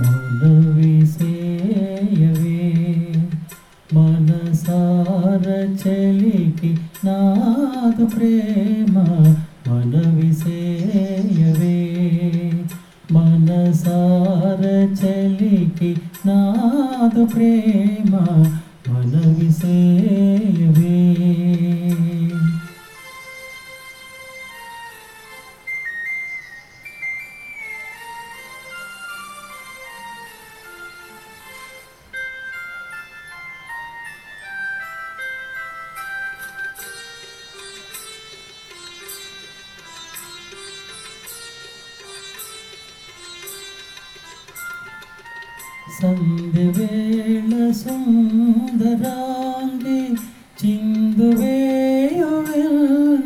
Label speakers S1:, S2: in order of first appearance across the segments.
S1: మనవి మనసార చలికి నాదు ప్రేమ మనవి సేయవే మనసార చలికి నాదు ప్రేమ మనవి സന്ധ്യവേള സുന്ദരാംഗി ചിന്തുവേയൊഴിൽ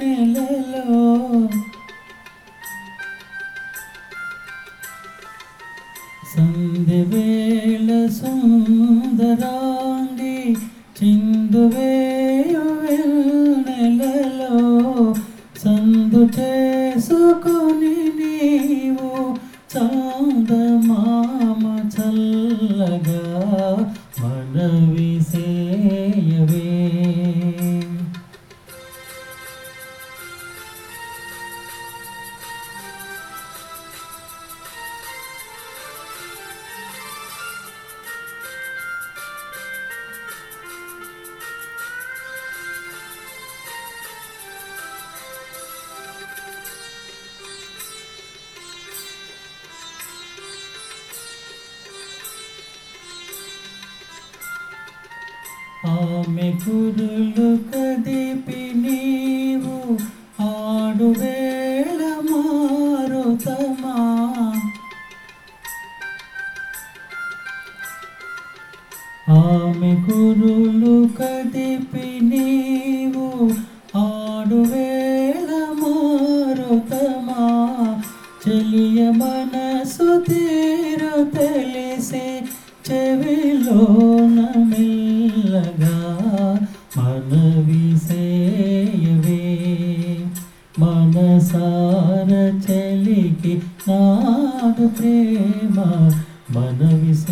S1: നിലലോ. സന്ധ്യവേള സുന്ദരാംഗി ചിന്തുവേയൊഴിൽ നിലലോ. സന്തു ചേസുകോ ఆమె కురులు కదిపి నీవు ఆడువేళ మారుతమా? ఆమె కురులు కదిపి నీవు ఆడువేళ మారుతమా? చెలియ మనసు తీరు తెలిసి చెవిలో मनविषे मनसार चेलिक प्रेमा मनविष